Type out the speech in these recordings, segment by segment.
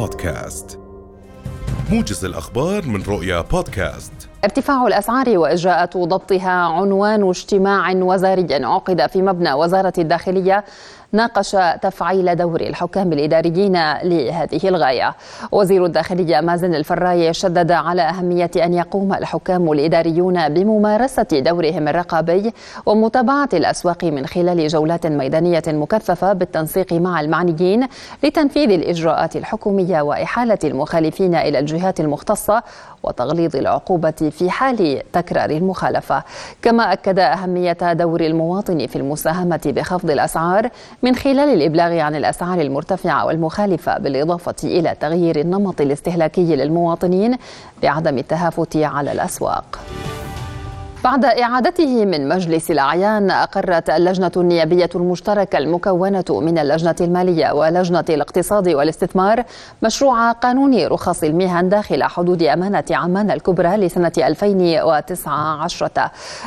بودكاست. موجز الأخبار من رؤيا بودكاست. ارتفاع الأسعار وإجراءات ضبطها عنوان اجتماع وزاري عقد في مبنى وزارة الداخلية ناقش تفعيل دور الحكام الإداريين لهذه الغاية. وزير الداخلية مازن الفراي شدد على أهمية أن يقوم الحكام الإداريون بممارسة دورهم الرقابي ومتابعة الأسواق من خلال جولات ميدانية مكثفة بالتنسيق مع المعنيين لتنفيذ الإجراءات الحكومية وإحالة المخالفين إلى الجهات المختصة وتغليظ العقوبة في حال تكرار المخالفة. كما أكد أهمية دور المواطن في المساهمة بخفض الأسعار من خلال الإبلاغ عن الأسعار المرتفعة والمخالفة بالإضافة إلى تغيير النمط الاستهلاكي للمواطنين بعدم التهافت على الأسواق. بعد إعادته من مجلس الأعيان أقرت اللجنة النيابية المشتركة المكونة من اللجنة المالية ولجنة الاقتصاد والاستثمار مشروع قانون رخص المهن داخل حدود أمانة عمان الكبرى لسنة 2019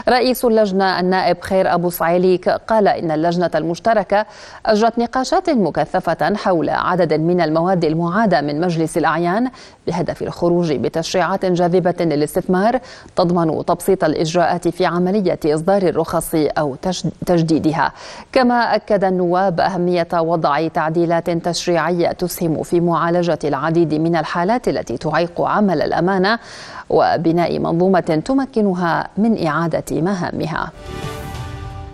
رئيس اللجنة النائب خير أبو صعيليك قال إن اللجنة المشتركة أجرت نقاشات مكثفة حول عدد من المواد المعادة من مجلس الأعيان بهدف الخروج بتشريعات جاذبة للاستثمار تضمن تبسيط الإجراءات الإجراءات في عملية إصدار الرخص أو تجديدها. كما أكد النواب أهمية وضع تعديلات تشريعية تسهم في معالجة العديد من الحالات التي تعيق عمل الأمانة وبناء منظومة تمكنها من إعادة مهامها.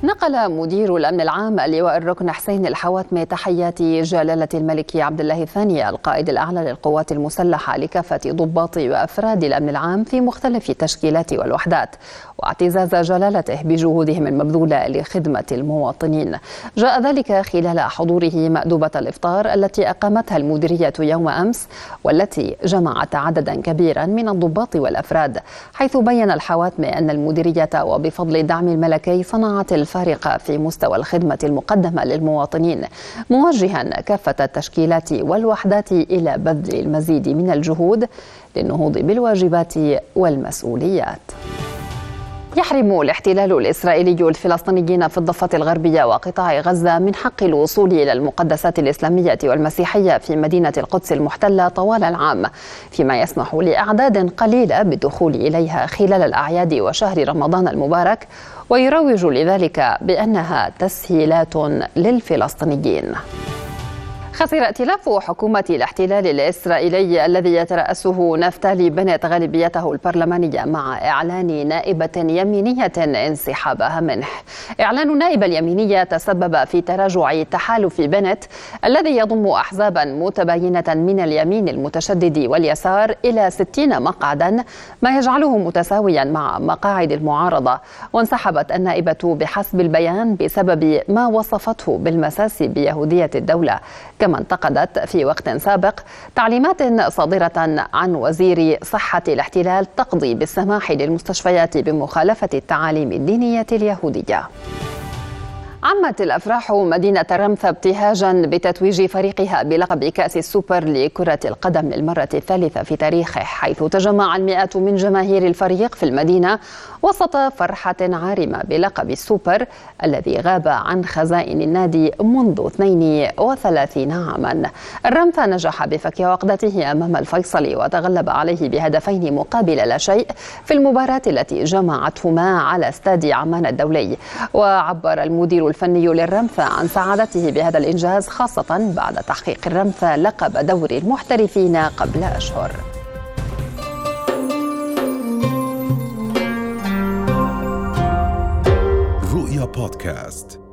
نقل مدير الأمن العام اللواء الركن حسين الحواتمي تحيات جلالة الملك عبد الله الثاني القائد الأعلى للقوات المسلحة لكافة ضباط وأفراد الأمن العام في مختلف التشكيلات والوحدات واعتزاز جلالته بجهودهم المبذولة لخدمة المواطنين. جاء ذلك خلال حضوره مأدوبة الإفطار التي أقامتها المديرية يوم أمس والتي جمعت عددا كبيرا من الضباط والأفراد حيث بين الحواتمي أن المديرية وبفضل الدعم الملكي صنعت الفارقة في مستوى الخدمة المقدمة للمواطنين موجها كافة التشكيلات والوحدات إلى بذل المزيد من الجهود للنهوض بالواجبات والمسؤوليات. يحرم الاحتلال الإسرائيلي الفلسطينيين في الضفة الغربية وقطاع غزة من حق الوصول إلى المقدسات الإسلامية والمسيحية في مدينة القدس المحتلة طوال العام فيما يسمح لأعداد قليلة بالدخول إليها خلال الأعياد وشهر رمضان المبارك ويروج لذلك بأنها تسهيلات للفلسطينيين. خسر ائتلاف حكومة الاحتلال الإسرائيلي الذي يترأسه نفتالي بنت غالبيته البرلمانية مع إعلان نائبة يمينية انسحابها منه. إعلان النائبة اليمينية تسبب في تراجع تحالف بنت الذي يضم أحزابا متباينة من اليمين المتشدد واليسار إلى 60 مقعدا ما يجعله متساويا مع مقاعد المعارضة. وانسحبت النائبة بحسب البيان بسبب ما وصفته بالمساس بيهودية الدولة. كما انتقدت في وقت سابق تعليمات صادرة عن وزير صحة الاحتلال تقضي بالسماح للمستشفيات بمخالفة التعاليم الدينية اليهودية. عمت الأفراح مدينة رمثا ابتهاجا بتتويج فريقها بلقب كأس السوبر لكرة القدم للمرة الثالثة في تاريخه حيث تجمع المئات من جماهير الفريق في المدينة وسط فرحة عارمة بلقب السوبر الذي غاب عن خزائن النادي منذ 32 عاما. الرمثا نجح بفك عقدته أمام الفيصلي وتغلب عليه بهدفين مقابل لا شيء في المباراة التي جمعتهما على استاد عمان الدولي. وعبر المدير الفني للرمثة عن سعادته بهذا الإنجاز خاصة بعد تحقيق الرمثة لقب دوري المحترفين قبل أشهر. رؤيا بودكاست.